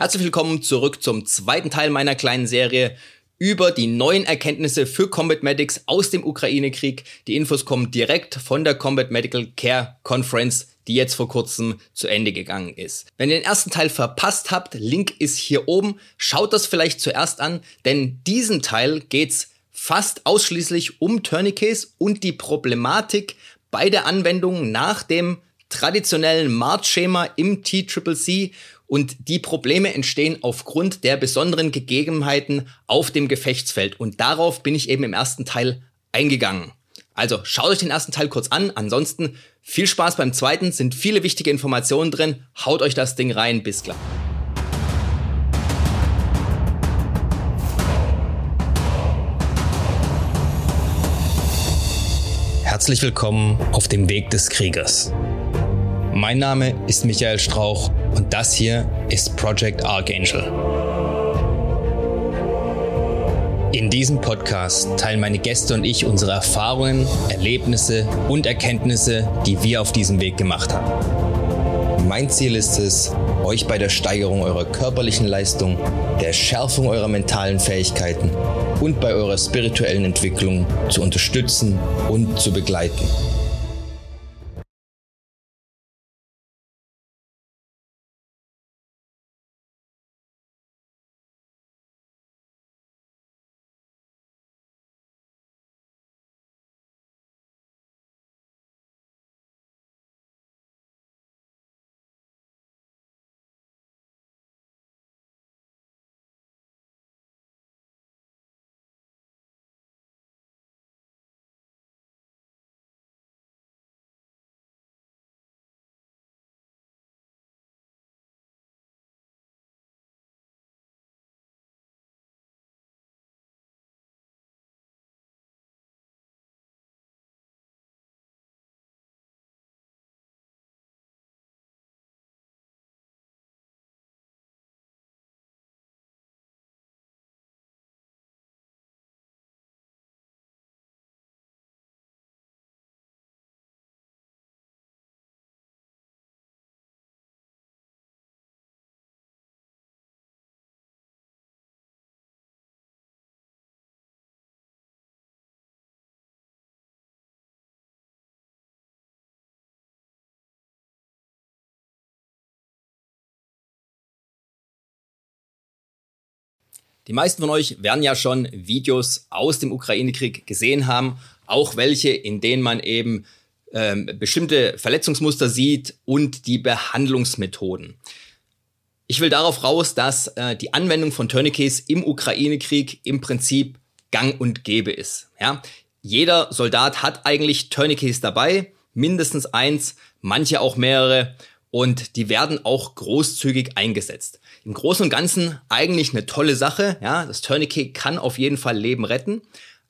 Herzlich willkommen zurück zum zweiten Teil meiner kleinen Serie über die neuen Erkenntnisse für Combat Medics aus dem Ukraine-Krieg. Die Infos kommen direkt von der Combat Medical Care Conference, die jetzt vor kurzem zu Ende gegangen ist. Wenn ihr den ersten Teil verpasst habt, Link ist hier oben. Schaut das vielleicht zuerst an, denn diesen Teil geht's fast ausschließlich um Tourniquets und die Problematik bei der Anwendung nach dem traditionellen Martschema im TCCC und die Probleme entstehen aufgrund der besonderen Gegebenheiten auf dem Gefechtsfeld. Und darauf bin ich eben im ersten Teil eingegangen. Also schaut euch den ersten Teil kurz an. Ansonsten viel Spaß beim zweiten, sind viele wichtige Informationen drin. Haut euch das Ding rein. Bis gleich. Herzlich willkommen auf dem Weg des Kriegers. Mein Name ist Michael Strauch und das hier ist Project Archangel. In diesem Podcast teilen meine Gäste und ich unsere Erfahrungen, Erlebnisse und Erkenntnisse, die wir auf diesem Weg gemacht haben. Mein Ziel ist es, euch bei der Steigerung eurer körperlichen Leistung, der Schärfung eurer mentalen Fähigkeiten und bei eurer spirituellen Entwicklung zu unterstützen und zu begleiten. Die meisten von euch werden ja schon Videos aus dem Ukraine-Krieg gesehen haben, auch welche, in denen man eben ähm, bestimmte Verletzungsmuster sieht und die Behandlungsmethoden. Ich will darauf raus, dass äh, die Anwendung von Tourniquets im Ukraine-Krieg im Prinzip gang und gäbe ist. Ja? Jeder Soldat hat eigentlich Tourniquets dabei, mindestens eins, manche auch mehrere und die werden auch großzügig eingesetzt. Im Großen und Ganzen eigentlich eine tolle Sache. Ja, das Tourniquet kann auf jeden Fall Leben retten.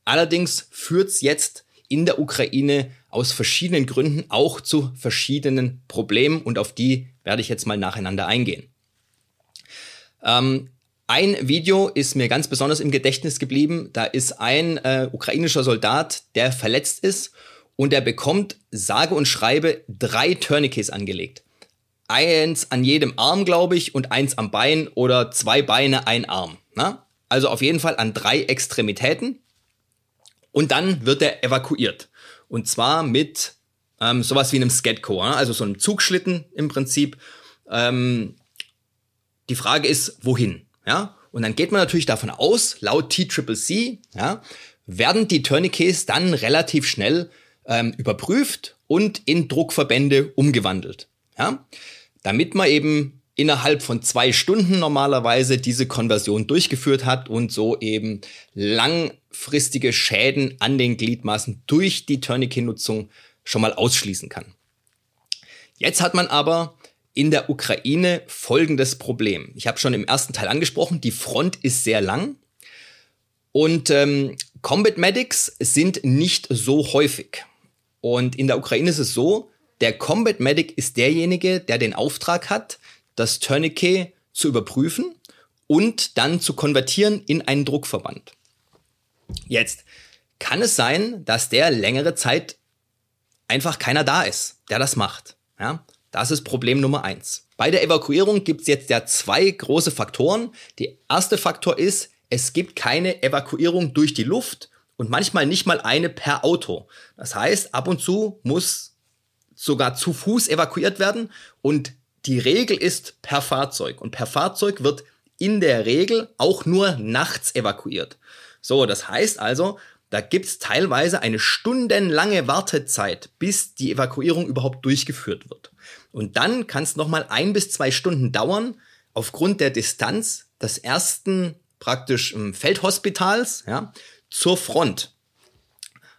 Allerdings führt's jetzt in der Ukraine aus verschiedenen Gründen auch zu verschiedenen Problemen und auf die werde ich jetzt mal nacheinander eingehen. Ähm, ein Video ist mir ganz besonders im Gedächtnis geblieben. Da ist ein äh, ukrainischer Soldat, der verletzt ist und er bekommt sage und schreibe drei Tourniquets angelegt eins an jedem Arm, glaube ich, und eins am Bein oder zwei Beine, ein Arm. Na? Ne? Also auf jeden Fall an drei Extremitäten. Und dann wird er evakuiert. Und zwar mit ähm, sowas wie einem Skatco, ne? also so einem Zugschlitten im Prinzip. Ähm, die Frage ist, wohin? Ja? Und dann geht man natürlich davon aus, laut TCCC, ja, werden die Tourniquets dann relativ schnell ähm, überprüft und in Druckverbände umgewandelt. Ja? Damit man eben innerhalb von zwei Stunden normalerweise diese Konversion durchgeführt hat und so eben langfristige Schäden an den Gliedmaßen durch die Tourniquet-Nutzung schon mal ausschließen kann. Jetzt hat man aber in der Ukraine folgendes Problem. Ich habe schon im ersten Teil angesprochen, die Front ist sehr lang und ähm, Combat Medics sind nicht so häufig. Und in der Ukraine ist es so, der Combat Medic ist derjenige, der den Auftrag hat, das Tourniquet zu überprüfen und dann zu konvertieren in einen Druckverband. Jetzt kann es sein, dass der längere Zeit einfach keiner da ist, der das macht. Ja, das ist Problem Nummer eins. Bei der Evakuierung gibt es jetzt ja zwei große Faktoren. Der erste Faktor ist, es gibt keine Evakuierung durch die Luft und manchmal nicht mal eine per Auto. Das heißt, ab und zu muss sogar zu Fuß evakuiert werden und die Regel ist per Fahrzeug. Und per Fahrzeug wird in der Regel auch nur nachts evakuiert. So, das heißt also, da gibt's teilweise eine stundenlange Wartezeit, bis die Evakuierung überhaupt durchgeführt wird. Und dann kann es nochmal ein bis zwei Stunden dauern, aufgrund der Distanz des ersten praktisch ähm, Feldhospitals ja, zur Front.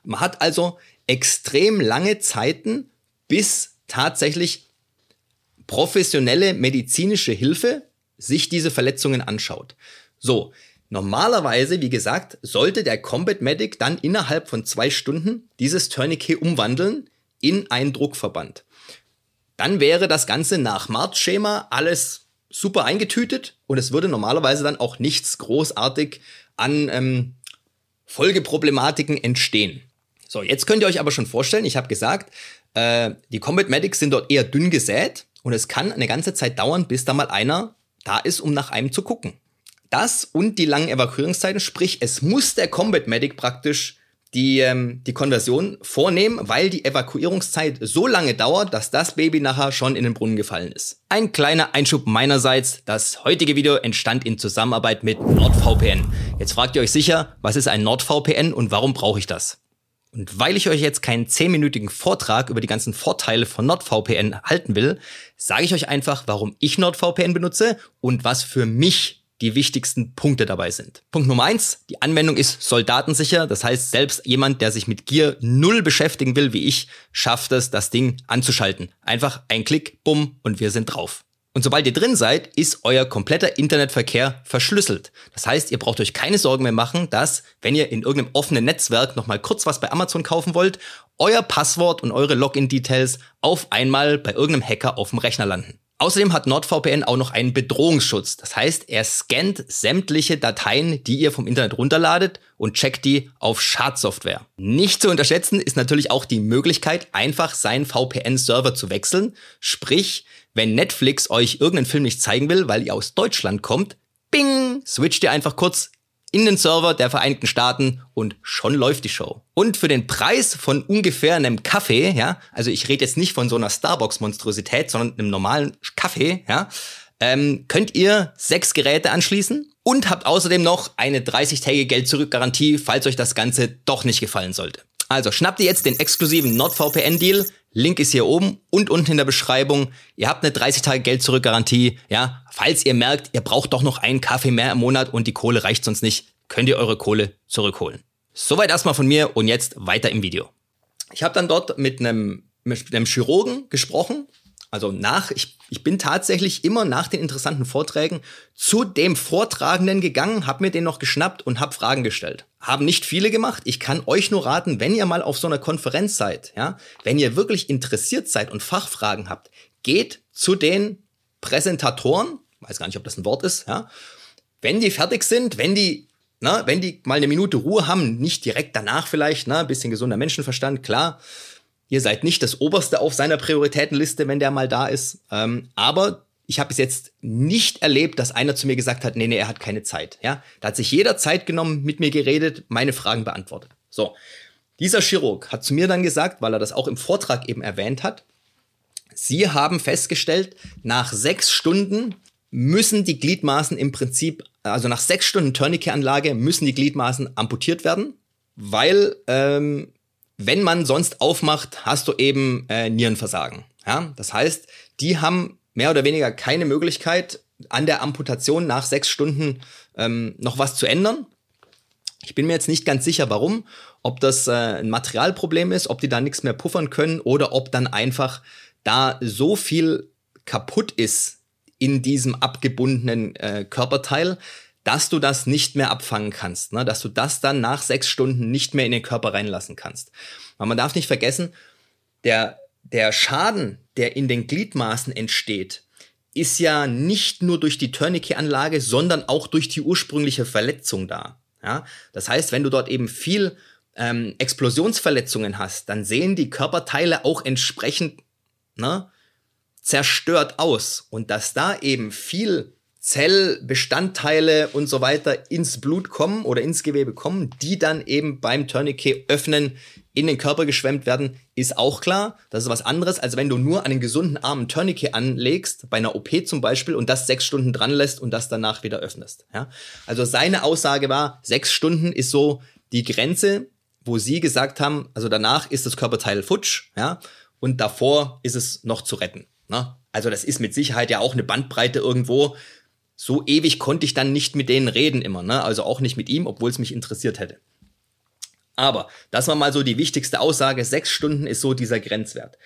Man hat also extrem lange Zeiten, bis tatsächlich professionelle medizinische Hilfe sich diese Verletzungen anschaut. So, normalerweise, wie gesagt, sollte der Combat Medic dann innerhalb von zwei Stunden dieses Tourniquet umwandeln in einen Druckverband. Dann wäre das Ganze nach Martschema alles super eingetütet und es würde normalerweise dann auch nichts großartig an ähm, Folgeproblematiken entstehen. So, jetzt könnt ihr euch aber schon vorstellen, ich habe gesagt, äh, die Combat Medics sind dort eher dünn gesät und es kann eine ganze Zeit dauern, bis da mal einer da ist, um nach einem zu gucken. Das und die langen Evakuierungszeiten, sprich, es muss der Combat Medic praktisch die, ähm, die Konversion vornehmen, weil die Evakuierungszeit so lange dauert, dass das Baby nachher schon in den Brunnen gefallen ist. Ein kleiner Einschub meinerseits. Das heutige Video entstand in Zusammenarbeit mit NordVPN. Jetzt fragt ihr euch sicher, was ist ein NordVPN und warum brauche ich das? Und weil ich euch jetzt keinen zehnminütigen Vortrag über die ganzen Vorteile von NordVPN halten will, sage ich euch einfach, warum ich NordVPN benutze und was für mich die wichtigsten Punkte dabei sind. Punkt Nummer eins, die Anwendung ist soldatensicher. Das heißt, selbst jemand, der sich mit Gear null beschäftigen will, wie ich, schafft es, das Ding anzuschalten. Einfach ein Klick, bumm, und wir sind drauf. Und sobald ihr drin seid, ist euer kompletter Internetverkehr verschlüsselt. Das heißt, ihr braucht euch keine Sorgen mehr machen, dass, wenn ihr in irgendeinem offenen Netzwerk nochmal kurz was bei Amazon kaufen wollt, euer Passwort und eure Login-Details auf einmal bei irgendeinem Hacker auf dem Rechner landen. Außerdem hat NordVPN auch noch einen Bedrohungsschutz. Das heißt, er scannt sämtliche Dateien, die ihr vom Internet runterladet und checkt die auf Schadsoftware. Nicht zu unterschätzen ist natürlich auch die Möglichkeit, einfach seinen VPN-Server zu wechseln. Sprich, wenn Netflix euch irgendeinen Film nicht zeigen will, weil ihr aus Deutschland kommt, bing, switcht ihr einfach kurz in den Server der Vereinigten Staaten und schon läuft die Show. Und für den Preis von ungefähr einem Kaffee, ja, also ich rede jetzt nicht von so einer Starbucks-Monstrosität, sondern einem normalen Kaffee, ja, ähm, könnt ihr sechs Geräte anschließen und habt außerdem noch eine 30-tägige Geld-Zurück-Garantie, falls euch das Ganze doch nicht gefallen sollte. Also schnappt ihr jetzt den exklusiven NordVPN-Deal, Link ist hier oben und unten in der Beschreibung. Ihr habt eine 30 Tage Geld zurück Garantie. Ja, falls ihr merkt, ihr braucht doch noch einen Kaffee mehr im Monat und die Kohle reicht sonst nicht, könnt ihr eure Kohle zurückholen. Soweit erstmal von mir und jetzt weiter im Video. Ich habe dann dort mit einem, mit einem Chirurgen gesprochen also nach, ich, ich bin tatsächlich immer nach den interessanten Vorträgen zu dem Vortragenden gegangen, habe mir den noch geschnappt und habe Fragen gestellt. Haben nicht viele gemacht. Ich kann euch nur raten, wenn ihr mal auf so einer Konferenz seid, ja, wenn ihr wirklich interessiert seid und Fachfragen habt, geht zu den Präsentatoren, weiß gar nicht, ob das ein Wort ist, ja. Wenn die fertig sind, wenn die na, wenn die mal eine Minute Ruhe haben, nicht direkt danach vielleicht, na, bisschen gesunder Menschenverstand, klar, Ihr seid nicht das Oberste auf seiner Prioritätenliste, wenn der mal da ist. Ähm, aber ich habe bis jetzt nicht erlebt, dass einer zu mir gesagt hat, nee, nee, er hat keine Zeit. Ja, da hat sich jeder Zeit genommen, mit mir geredet, meine Fragen beantwortet. So, dieser Chirurg hat zu mir dann gesagt, weil er das auch im Vortrag eben erwähnt hat, Sie haben festgestellt, nach sechs Stunden müssen die Gliedmaßen im Prinzip, also nach sechs Stunden Tourniquet-Anlage müssen die Gliedmaßen amputiert werden, weil ähm, wenn man sonst aufmacht, hast du eben äh, Nierenversagen. Ja? Das heißt, die haben mehr oder weniger keine Möglichkeit, an der Amputation nach sechs Stunden ähm, noch was zu ändern. Ich bin mir jetzt nicht ganz sicher, warum. Ob das äh, ein Materialproblem ist, ob die da nichts mehr puffern können oder ob dann einfach da so viel kaputt ist in diesem abgebundenen äh, Körperteil, dass du das nicht mehr abfangen kannst, ne? dass du das dann nach sechs Stunden nicht mehr in den Körper reinlassen kannst. Weil man darf nicht vergessen, der, der Schaden, der in den Gliedmaßen entsteht, ist ja nicht nur durch die Tourniquet-Anlage, sondern auch durch die ursprüngliche Verletzung da. Ja? Das heißt, wenn du dort eben viel ähm, Explosionsverletzungen hast, dann sehen die Körperteile auch entsprechend ne, zerstört aus und dass da eben viel Zellbestandteile und so weiter ins Blut kommen oder ins Gewebe kommen, die dann eben beim Tourniquet öffnen in den Körper geschwemmt werden, ist auch klar. Das ist was anderes, als wenn du nur einen gesunden Arm Tourniquet anlegst, bei einer OP zum Beispiel, und das sechs Stunden dran lässt und das danach wieder öffnest. Ja? Also seine Aussage war, sechs Stunden ist so die Grenze, wo sie gesagt haben, also danach ist das Körperteil futsch, ja, und davor ist es noch zu retten. Ne? Also das ist mit Sicherheit ja auch eine Bandbreite irgendwo, so ewig konnte ich dann nicht mit denen reden immer, ne? Also auch nicht mit ihm, obwohl es mich interessiert hätte. Aber das war mal so die wichtigste Aussage. Sechs Stunden ist so dieser Grenzwert.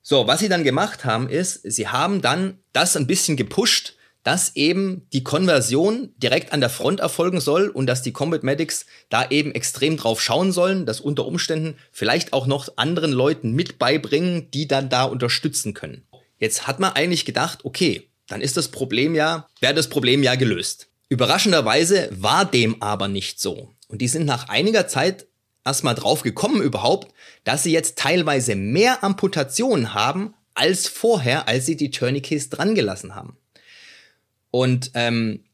So, was sie dann gemacht haben, ist, sie haben dann das ein bisschen gepusht, dass eben die Konversion direkt an der Front erfolgen soll und dass die Combat Medics da eben extrem drauf schauen sollen, dass unter Umständen vielleicht auch noch anderen Leuten mit beibringen, die dann da unterstützen können. Jetzt hat man eigentlich gedacht, okay, dann ist das Problem ja, wäre das Problem ja gelöst. Überraschenderweise war dem aber nicht so. Und die sind nach einiger Zeit erstmal drauf gekommen überhaupt, dass sie jetzt teilweise mehr Amputationen haben als vorher, als sie die Tourniquets dran gelassen haben. Und ähm,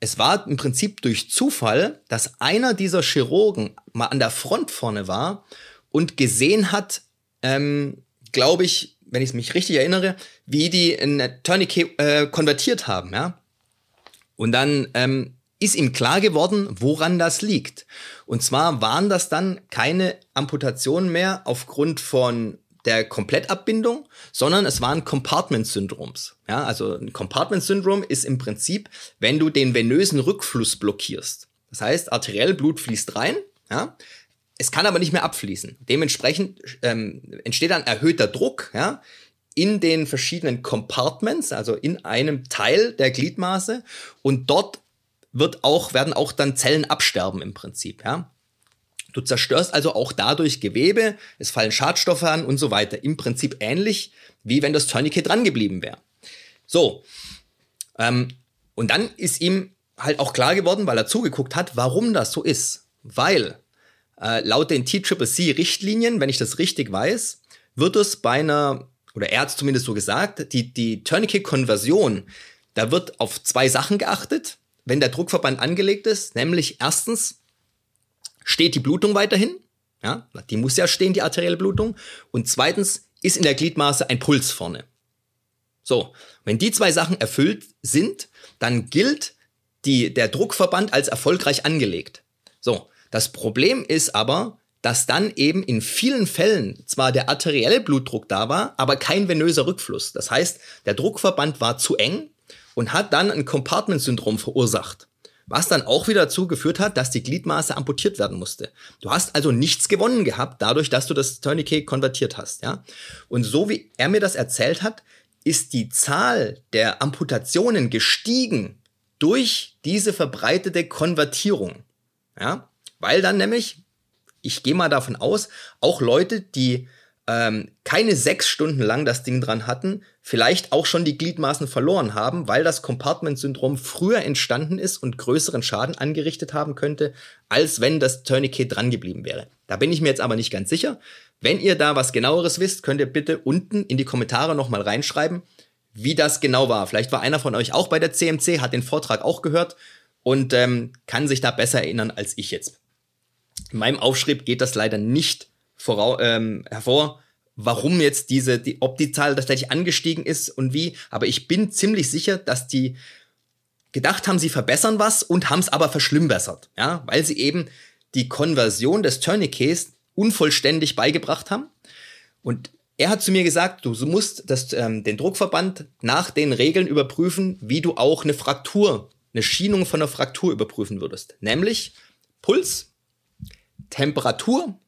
es war im Prinzip durch Zufall, dass einer dieser Chirurgen mal an der Front vorne war und gesehen hat, ähm, glaube ich, wenn ich mich richtig erinnere, wie die ein Tourniquet äh, konvertiert haben, ja. Und dann ähm, ist ihm klar geworden, woran das liegt. Und zwar waren das dann keine Amputationen mehr aufgrund von der Komplettabbindung, sondern es waren Compartment-Syndroms. Ja, also ein Compartment-Syndrom ist im Prinzip, wenn du den venösen Rückfluss blockierst. Das heißt, arteriell Blut fließt rein, ja, es kann aber nicht mehr abfließen. Dementsprechend ähm, entsteht dann erhöhter Druck ja, in den verschiedenen Compartments, also in einem Teil der Gliedmaße. Und dort wird auch, werden auch dann Zellen absterben im Prinzip. Ja. Du zerstörst also auch dadurch Gewebe, es fallen Schadstoffe an und so weiter. Im Prinzip ähnlich, wie wenn das Tourniquet dran geblieben wäre. So. Ähm, und dann ist ihm halt auch klar geworden, weil er zugeguckt hat, warum das so ist. Weil äh, laut den TCCC-Richtlinien, wenn ich das richtig weiß, wird es bei einer, oder er hat es zumindest so gesagt, die, die Tourniquet-Konversion, da wird auf zwei Sachen geachtet, wenn der Druckverband angelegt ist, nämlich erstens, steht die Blutung weiterhin, ja, die muss ja stehen, die arterielle Blutung, und zweitens, ist in der Gliedmaße ein Puls vorne. So, wenn die zwei Sachen erfüllt sind, dann gilt die, der Druckverband als erfolgreich angelegt. So, das Problem ist aber, dass dann eben in vielen Fällen zwar der arterielle Blutdruck da war, aber kein venöser Rückfluss. Das heißt, der Druckverband war zu eng und hat dann ein Compartment-Syndrom verursacht. Was dann auch wieder dazu geführt hat, dass die Gliedmaße amputiert werden musste. Du hast also nichts gewonnen gehabt, dadurch, dass du das Tourniquet konvertiert hast, ja. Und so wie er mir das erzählt hat, ist die Zahl der Amputationen gestiegen durch diese verbreitete Konvertierung, ja. Weil dann nämlich, ich gehe mal davon aus, auch Leute, die ähm, keine sechs Stunden lang das Ding dran hatten, vielleicht auch schon die Gliedmaßen verloren haben, weil das Compartment-Syndrom früher entstanden ist und größeren Schaden angerichtet haben könnte, als wenn das Tourniquet dran geblieben wäre. Da bin ich mir jetzt aber nicht ganz sicher. Wenn ihr da was genaueres wisst, könnt ihr bitte unten in die Kommentare nochmal reinschreiben, wie das genau war. Vielleicht war einer von euch auch bei der CMC, hat den Vortrag auch gehört und ähm, kann sich da besser erinnern als ich jetzt. In meinem Aufschrieb geht das leider nicht vorau ähm, hervor, warum jetzt diese, die, ob die Zahl tatsächlich angestiegen ist und wie, aber ich bin ziemlich sicher, dass die gedacht haben, sie verbessern was und haben es aber verschlimmbessert, ja, weil sie eben die Konversion des Tourniquets unvollständig beigebracht haben. Und er hat zu mir gesagt, du musst das, ähm, den Druckverband nach den Regeln überprüfen, wie du auch eine Fraktur, eine Schienung von einer Fraktur überprüfen würdest. Nämlich Puls, Temperatur,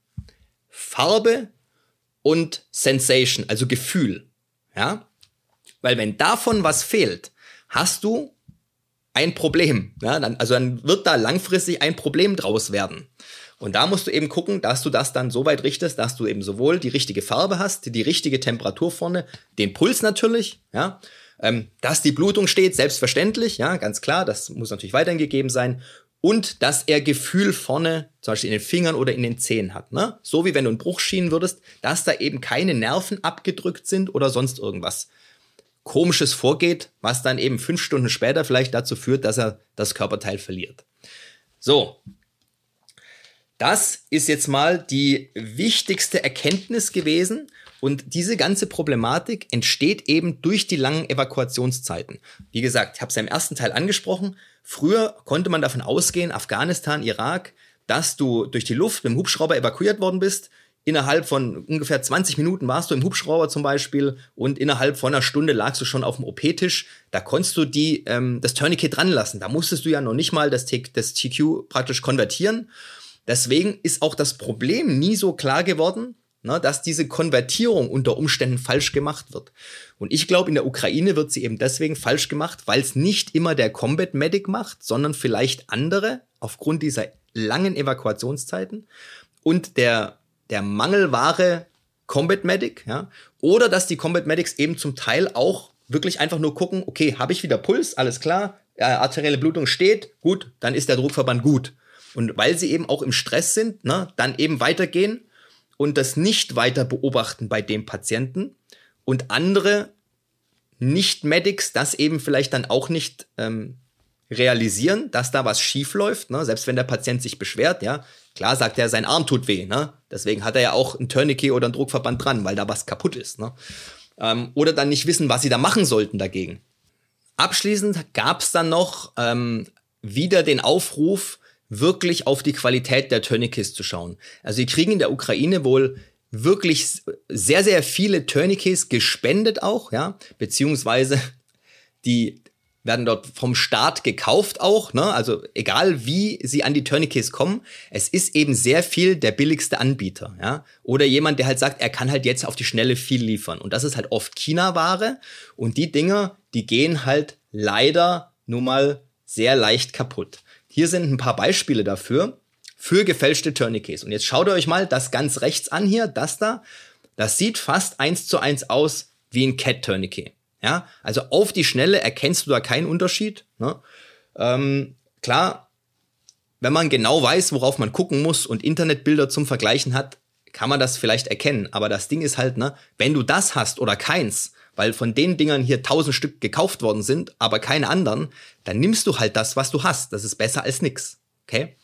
Farbe und Sensation, also Gefühl. Ja? Weil wenn davon was fehlt, hast du ein Problem. Ja? Dann, also dann wird da langfristig ein Problem draus werden. Und da musst du eben gucken, dass du das dann so weit richtest, dass du eben sowohl die richtige Farbe hast, die richtige Temperatur vorne, den Puls natürlich, ja, ähm, dass die Blutung steht, selbstverständlich, ja, ganz klar, das muss natürlich weiterhin gegeben sein und dass er Gefühl vorne, zum Beispiel in den Fingern oder in den Zehen hat. Ne? So wie wenn du einen Bruch schienen würdest, dass da eben keine Nerven abgedrückt sind oder sonst irgendwas. Komisches vorgeht, was dann eben fünf Stunden später vielleicht dazu führt, dass er das Körperteil verliert. So. Das ist jetzt mal die wichtigste Erkenntnis gewesen. Und diese ganze Problematik entsteht eben durch die langen Evakuationszeiten. Wie gesagt, ich habe es ja im ersten Teil angesprochen. Früher konnte man davon ausgehen, Afghanistan, Irak, dass du durch die Luft mit dem Hubschrauber evakuiert worden bist innerhalb von ungefähr 20 Minuten warst du im Hubschrauber zum Beispiel und innerhalb von einer Stunde lagst du schon auf dem OP-Tisch. Da konntest du die, ähm, das Tourniquet dran lassen. Da musstest du ja noch nicht mal das, das TQ praktisch konvertieren. Deswegen ist auch das Problem nie so klar geworden, ne, dass diese Konvertierung unter Umständen falsch gemacht wird. Und ich glaube, in der Ukraine wird sie eben deswegen falsch gemacht, weil es nicht immer der Combat Medic macht, sondern vielleicht andere aufgrund dieser langen Evakuationszeiten und der der Mangelware Combat Medic, ja, oder dass die Combat Medics eben zum Teil auch wirklich einfach nur gucken, okay, habe ich wieder Puls, alles klar, äh, arterielle Blutung steht, gut, dann ist der Druckverband gut. Und weil sie eben auch im Stress sind, ne, dann eben weitergehen und das nicht weiter beobachten bei dem Patienten und andere Nicht-Medics das eben vielleicht dann auch nicht ähm, realisieren, dass da was schief läuft, ne? selbst wenn der Patient sich beschwert, ja, klar sagt er, sein Arm tut weh, ne? deswegen hat er ja auch ein Tourniquet oder ein Druckverband dran, weil da was kaputt ist, ne? Ähm, oder dann nicht wissen, was sie da machen sollten dagegen. Abschließend gab es dann noch ähm, wieder den Aufruf, wirklich auf die Qualität der Tourniquets zu schauen. Also sie kriegen in der Ukraine wohl wirklich sehr, sehr viele Tourniquets gespendet auch, ja, beziehungsweise die werden dort vom Staat gekauft auch, ne? Also egal wie sie an die Tourniquets kommen, es ist eben sehr viel der billigste Anbieter, ja? Oder jemand, der halt sagt, er kann halt jetzt auf die Schnelle viel liefern und das ist halt oft China-Ware und die Dinger, die gehen halt leider nun mal sehr leicht kaputt. Hier sind ein paar Beispiele dafür für gefälschte Tourniquets und jetzt schaut euch mal das ganz rechts an hier, das da, das sieht fast eins zu eins aus wie ein Cat Tourniquet. Ja, also auf die Schnelle erkennst du da keinen Unterschied. Ne? Ähm, klar, wenn man genau weiß, worauf man gucken muss und Internetbilder zum Vergleichen hat, kann man das vielleicht erkennen. Aber das Ding ist halt, ne, wenn du das hast oder keins, weil von den Dingern hier tausend Stück gekauft worden sind, aber keine anderen, dann nimmst du halt das, was du hast. Das ist besser als nix. Okay?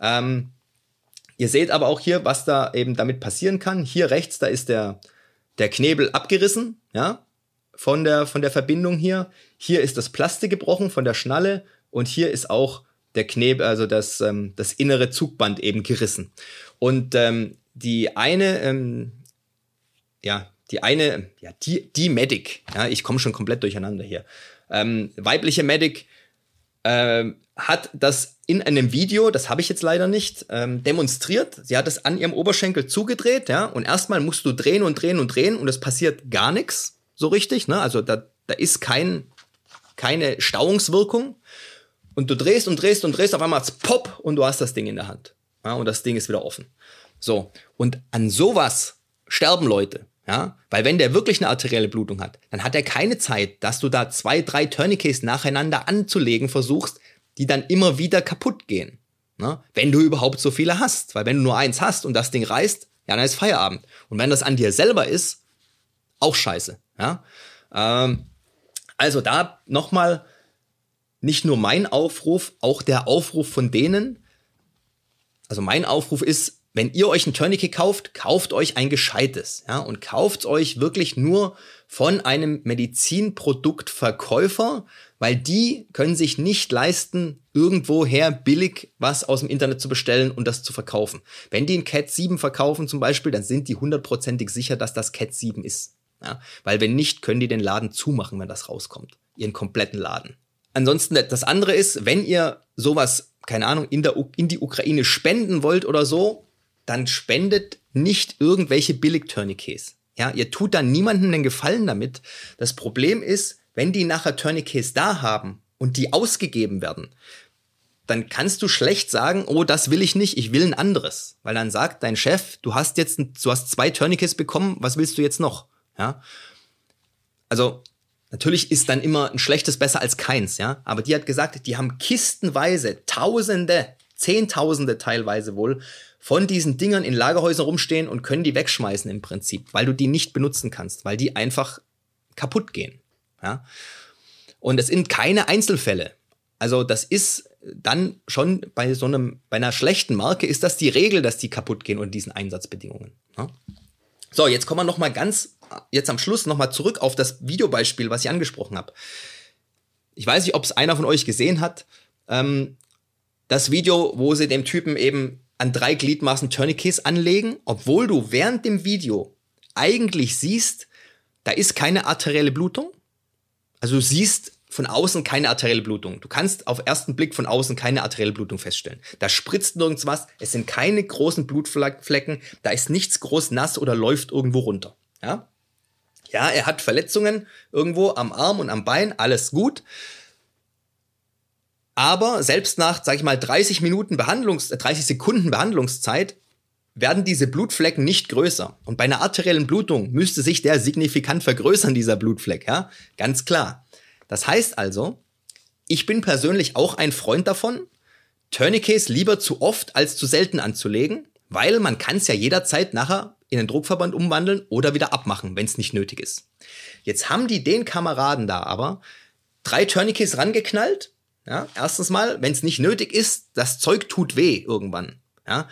Ähm, ihr seht aber auch hier, was da eben damit passieren kann. Hier rechts, da ist der, der Knebel abgerissen, ja, von der, von der Verbindung hier. Hier ist das Plastik gebrochen von der Schnalle und hier ist auch der Knebel, also das, ähm, das innere Zugband eben gerissen. Und ähm, die eine, ähm, ja, die eine, ja, die, die Medic, ja, ich komme schon komplett durcheinander hier. Ähm, weibliche Medic äh, hat das in einem Video, das habe ich jetzt leider nicht, ähm, demonstriert. Sie hat es an ihrem Oberschenkel zugedreht, ja, und erstmal musst du drehen und drehen und drehen und es passiert gar nichts so richtig. Ne? Also da, da ist kein, keine Stauungswirkung. Und du drehst und drehst und drehst, auf einmal pop und du hast das Ding in der Hand. Ja, und das Ding ist wieder offen. So. Und an sowas sterben Leute. Ja, weil wenn der wirklich eine arterielle Blutung hat, dann hat er keine Zeit, dass du da zwei, drei Tourniquets nacheinander anzulegen versuchst, die dann immer wieder kaputt gehen. Ne? Wenn du überhaupt so viele hast. Weil wenn du nur eins hast und das Ding reißt, ja, dann ist Feierabend. Und wenn das an dir selber ist, auch scheiße. Ja? Ähm, also da nochmal nicht nur mein Aufruf, auch der Aufruf von denen. Also mein Aufruf ist, wenn ihr euch ein Tourniquet kauft, kauft euch ein gescheites, ja, und kauft euch wirklich nur von einem Medizinproduktverkäufer, weil die können sich nicht leisten, irgendwoher billig was aus dem Internet zu bestellen und das zu verkaufen. Wenn die ein Cat 7 verkaufen zum Beispiel, dann sind die hundertprozentig sicher, dass das Cat 7 ist. Ja? Weil wenn nicht, können die den Laden zumachen, wenn das rauskommt. Ihren kompletten Laden. Ansonsten, das andere ist, wenn ihr sowas, keine Ahnung, in, der, in die Ukraine spenden wollt oder so, dann spendet nicht irgendwelche Billig-Tourniquets. Ja, ihr tut dann niemandem den Gefallen damit. Das Problem ist, wenn die nachher Tourniquets da haben und die ausgegeben werden, dann kannst du schlecht sagen, oh, das will ich nicht, ich will ein anderes. Weil dann sagt dein Chef, du hast jetzt, du hast zwei Tourniquets bekommen, was willst du jetzt noch? Ja. Also, natürlich ist dann immer ein schlechtes besser als keins, ja. Aber die hat gesagt, die haben kistenweise, Tausende, Zehntausende teilweise wohl, von diesen Dingern in Lagerhäusern rumstehen und können die wegschmeißen im Prinzip, weil du die nicht benutzen kannst, weil die einfach kaputt gehen. Ja? Und es sind keine Einzelfälle. Also das ist dann schon bei so einem, bei einer schlechten Marke ist das die Regel, dass die kaputt gehen unter diesen Einsatzbedingungen. Ja? So, jetzt kommen wir noch mal ganz, jetzt am Schluss noch mal zurück auf das Videobeispiel, was ich angesprochen habe. Ich weiß nicht, ob es einer von euch gesehen hat. Ähm, das Video, wo sie dem Typen eben an drei Gliedmaßen Tourniquets anlegen, obwohl du während dem Video eigentlich siehst, da ist keine arterielle Blutung. Also du siehst von außen keine arterielle Blutung. Du kannst auf ersten Blick von außen keine arterielle Blutung feststellen. Da spritzt nirgends was, es sind keine großen Blutflecken, da ist nichts groß nass oder läuft irgendwo runter. Ja? Ja, er hat Verletzungen irgendwo am Arm und am Bein, alles gut. Aber selbst nach, sag ich mal, 30 Minuten Behandlungs, 30 Sekunden Behandlungszeit werden diese Blutflecken nicht größer. Und bei einer arteriellen Blutung müsste sich der signifikant vergrößern, dieser Blutfleck, ja? Ganz klar. Das heißt also, ich bin persönlich auch ein Freund davon, Tourniquets lieber zu oft als zu selten anzulegen, weil man kann es ja jederzeit nachher in einen Druckverband umwandeln oder wieder abmachen, wenn es nicht nötig ist. Jetzt haben die den Kameraden da aber drei Tourniquets rangeknallt ja, erstens mal, wenn es nicht nötig ist, das Zeug tut weh irgendwann. Ja,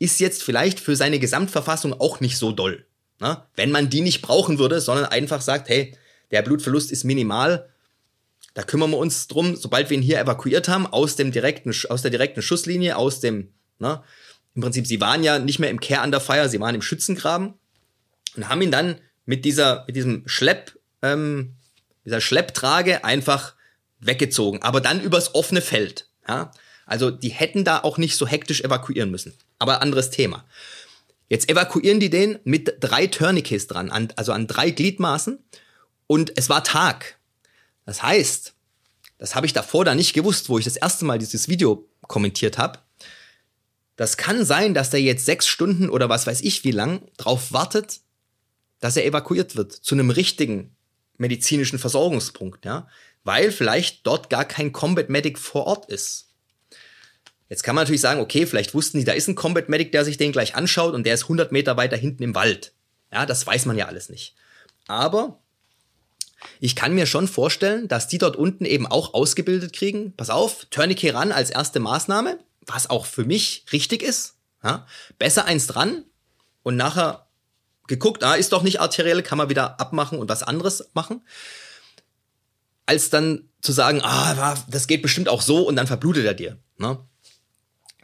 ist jetzt vielleicht für seine Gesamtverfassung auch nicht so doll. Ne? Wenn man die nicht brauchen würde, sondern einfach sagt, hey, der Blutverlust ist minimal, da kümmern wir uns drum, sobald wir ihn hier evakuiert haben, aus dem direkten, aus der direkten Schusslinie, aus dem, ne, im Prinzip, sie waren ja nicht mehr im Care under Fire, sie waren im Schützengraben und haben ihn dann mit dieser, mit diesem Schlepp, ähm, dieser Schlepptrage einfach weggezogen, aber dann übers offene Feld. Ja? Also die hätten da auch nicht so hektisch evakuieren müssen. Aber anderes Thema. Jetzt evakuieren die den mit drei Tourniquets dran, an, also an drei Gliedmaßen. Und es war Tag. Das heißt, das habe ich davor da nicht gewusst, wo ich das erste Mal dieses Video kommentiert habe. Das kann sein, dass der jetzt sechs Stunden oder was weiß ich wie lang drauf wartet, dass er evakuiert wird zu einem richtigen medizinischen Versorgungspunkt. Ja? Weil vielleicht dort gar kein Combat Medic vor Ort ist. Jetzt kann man natürlich sagen, okay, vielleicht wussten die, da ist ein Combat Medic, der sich den gleich anschaut und der ist 100 Meter weiter hinten im Wald. Ja, das weiß man ja alles nicht. Aber ich kann mir schon vorstellen, dass die dort unten eben auch ausgebildet kriegen. Pass auf, Tourniquet ran als erste Maßnahme, was auch für mich richtig ist. Ja, besser eins dran und nachher geguckt, ah, ist doch nicht arteriell, kann man wieder abmachen und was anderes machen als dann zu sagen, ah, das geht bestimmt auch so und dann verblutet er dir. Ne?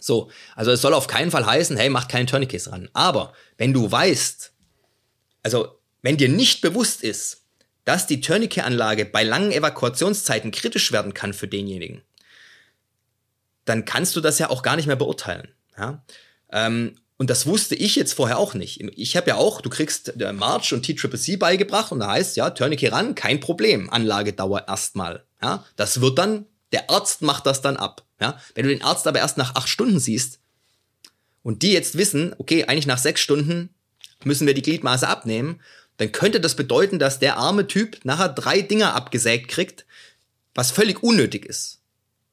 So, also es soll auf keinen Fall heißen, hey, mach keinen Tourniquets ran. Aber wenn du weißt, also wenn dir nicht bewusst ist, dass die Tourniquet-Anlage bei langen Evakuationszeiten kritisch werden kann für denjenigen, dann kannst du das ja auch gar nicht mehr beurteilen. Ja? Ähm, und das wusste ich jetzt vorher auch nicht. Ich habe ja auch, du kriegst der March und T-Triple-C beigebracht und da heißt ja, Tourniquet ran, kein Problem, Anlagedauer erstmal. Ja, das wird dann, der Arzt macht das dann ab. Ja, wenn du den Arzt aber erst nach acht Stunden siehst und die jetzt wissen, okay, eigentlich nach sechs Stunden müssen wir die Gliedmaße abnehmen, dann könnte das bedeuten, dass der arme Typ nachher drei Dinger abgesägt kriegt, was völlig unnötig ist.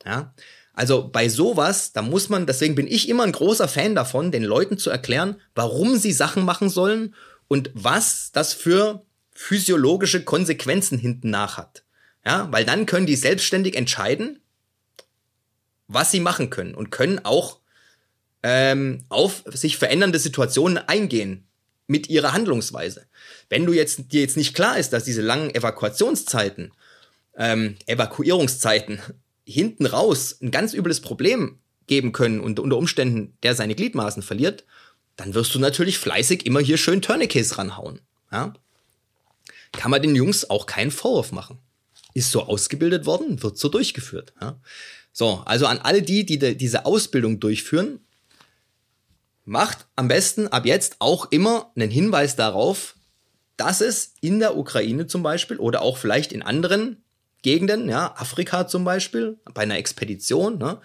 Ja, also bei sowas, da muss man, deswegen bin ich immer ein großer Fan davon, den Leuten zu erklären, warum sie Sachen machen sollen und was das für physiologische Konsequenzen hinten nach hat. Ja, weil dann können die selbstständig entscheiden, was sie machen können und können auch ähm, auf sich verändernde Situationen eingehen mit ihrer Handlungsweise. Wenn du jetzt dir jetzt nicht klar ist, dass diese langen Evakuationszeiten, ähm, Evakuierungszeiten hinten raus ein ganz übles Problem geben können und unter Umständen der seine Gliedmaßen verliert, dann wirst du natürlich fleißig immer hier schön Tourniquets ranhauen. Ja? Kann man den Jungs auch keinen Vorwurf machen. Ist so ausgebildet worden, wird so durchgeführt. Ja? So, also an alle die, die de, diese Ausbildung durchführen, macht am besten ab jetzt auch immer einen Hinweis darauf, dass es in der Ukraine zum Beispiel oder auch vielleicht in anderen Gegenden, ja, Afrika zum Beispiel, bei einer Expedition, ne,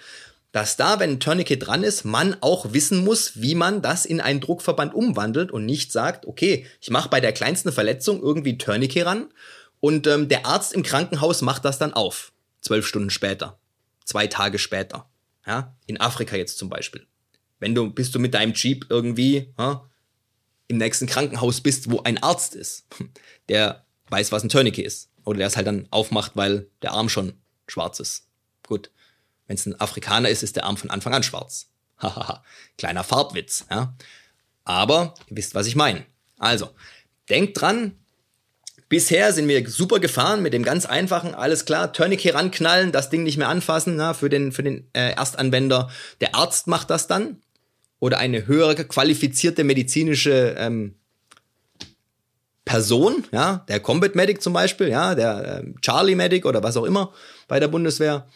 dass da, wenn ein Tourniquet dran ist, man auch wissen muss, wie man das in einen Druckverband umwandelt und nicht sagt, okay, ich mache bei der kleinsten Verletzung irgendwie Tourniquet ran und ähm, der Arzt im Krankenhaus macht das dann auf. Zwölf Stunden später, zwei Tage später, ja, in Afrika jetzt zum Beispiel. Wenn du, bist du mit deinem Jeep irgendwie ja, im nächsten Krankenhaus bist, wo ein Arzt ist, der weiß, was ein Tourniquet ist. Oder der es halt dann aufmacht, weil der Arm schon schwarz ist. Gut. Wenn es ein Afrikaner ist, ist der Arm von Anfang an schwarz. Hahaha. Kleiner Farbwitz, ja. Aber ihr wisst, was ich meine. Also, denkt dran, Bisher sind wir super gefahren mit dem ganz einfachen, alles klar, Tourniquet ranknallen, das Ding nicht mehr anfassen, na, für den, für den äh, Erstanwender. Der Arzt macht das dann. Oder eine höhere qualifizierte medizinische ähm, Person, ja, der Combat Medic zum Beispiel, ja, der ähm, Charlie Medic oder was auch immer bei der Bundeswehr.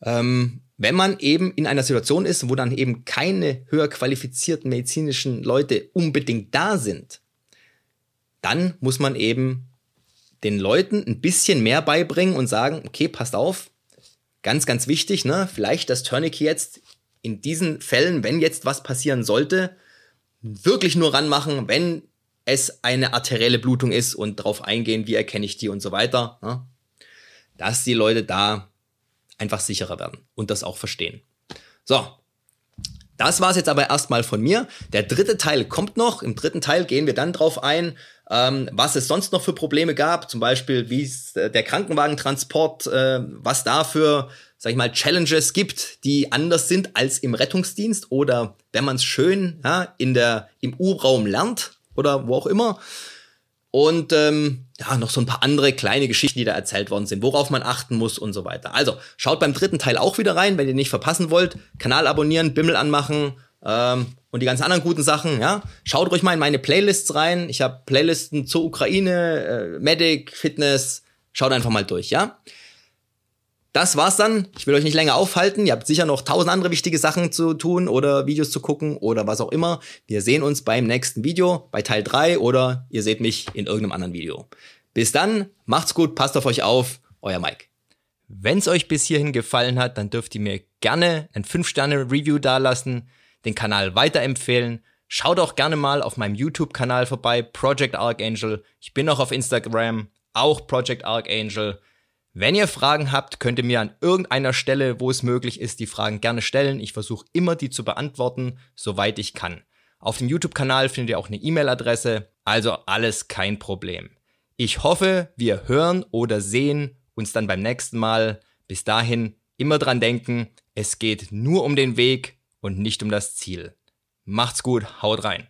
Ähm, wenn man eben in einer Situation ist, wo dann eben keine höher qualifizierten medizinischen Leute unbedingt da sind, dann muss man eben den Leuten ein bisschen mehr beibringen und sagen, okay, passt auf, ganz, ganz wichtig, ne? Vielleicht das Tourniquet jetzt in diesen Fällen, wenn jetzt was passieren sollte, wirklich nur ranmachen, wenn es eine arterielle Blutung ist und darauf eingehen, wie erkenne ich die und so weiter. Ne? Dass die Leute da einfach sicherer werden und das auch verstehen. So, das war's jetzt aber erstmal von mir. Der dritte Teil kommt noch. Im dritten Teil gehen wir dann drauf ein, ähm, was es sonst noch für Probleme gab, zum Beispiel wie äh, der Krankenwagentransport, äh, was da für, sag ich mal, Challenges gibt, die anders sind als im Rettungsdienst oder wenn man es schön ja, in der, im U-Raum lernt oder wo auch immer. Und ähm, ja, noch so ein paar andere kleine Geschichten, die da erzählt worden sind, worauf man achten muss und so weiter. Also, schaut beim dritten Teil auch wieder rein, wenn ihr nicht verpassen wollt. Kanal abonnieren, Bimmel anmachen, ähm, und die ganzen anderen guten Sachen, ja, schaut ruhig mal in meine Playlists rein. Ich habe Playlisten zur Ukraine, äh, Medic, Fitness. Schaut einfach mal durch, ja. Das war's dann. Ich will euch nicht länger aufhalten. Ihr habt sicher noch tausend andere wichtige Sachen zu tun oder Videos zu gucken oder was auch immer. Wir sehen uns beim nächsten Video, bei Teil 3 oder ihr seht mich in irgendeinem anderen Video. Bis dann, macht's gut, passt auf euch auf, euer Mike. Wenn's euch bis hierhin gefallen hat, dann dürft ihr mir gerne ein 5-Sterne-Review dalassen den Kanal weiterempfehlen. Schaut auch gerne mal auf meinem YouTube-Kanal vorbei, Project Archangel. Ich bin auch auf Instagram, auch Project Archangel. Wenn ihr Fragen habt, könnt ihr mir an irgendeiner Stelle, wo es möglich ist, die Fragen gerne stellen. Ich versuche immer, die zu beantworten, soweit ich kann. Auf dem YouTube-Kanal findet ihr auch eine E-Mail-Adresse, also alles kein Problem. Ich hoffe, wir hören oder sehen uns dann beim nächsten Mal. Bis dahin immer dran denken, es geht nur um den Weg und nicht um das Ziel. Macht's gut, haut rein.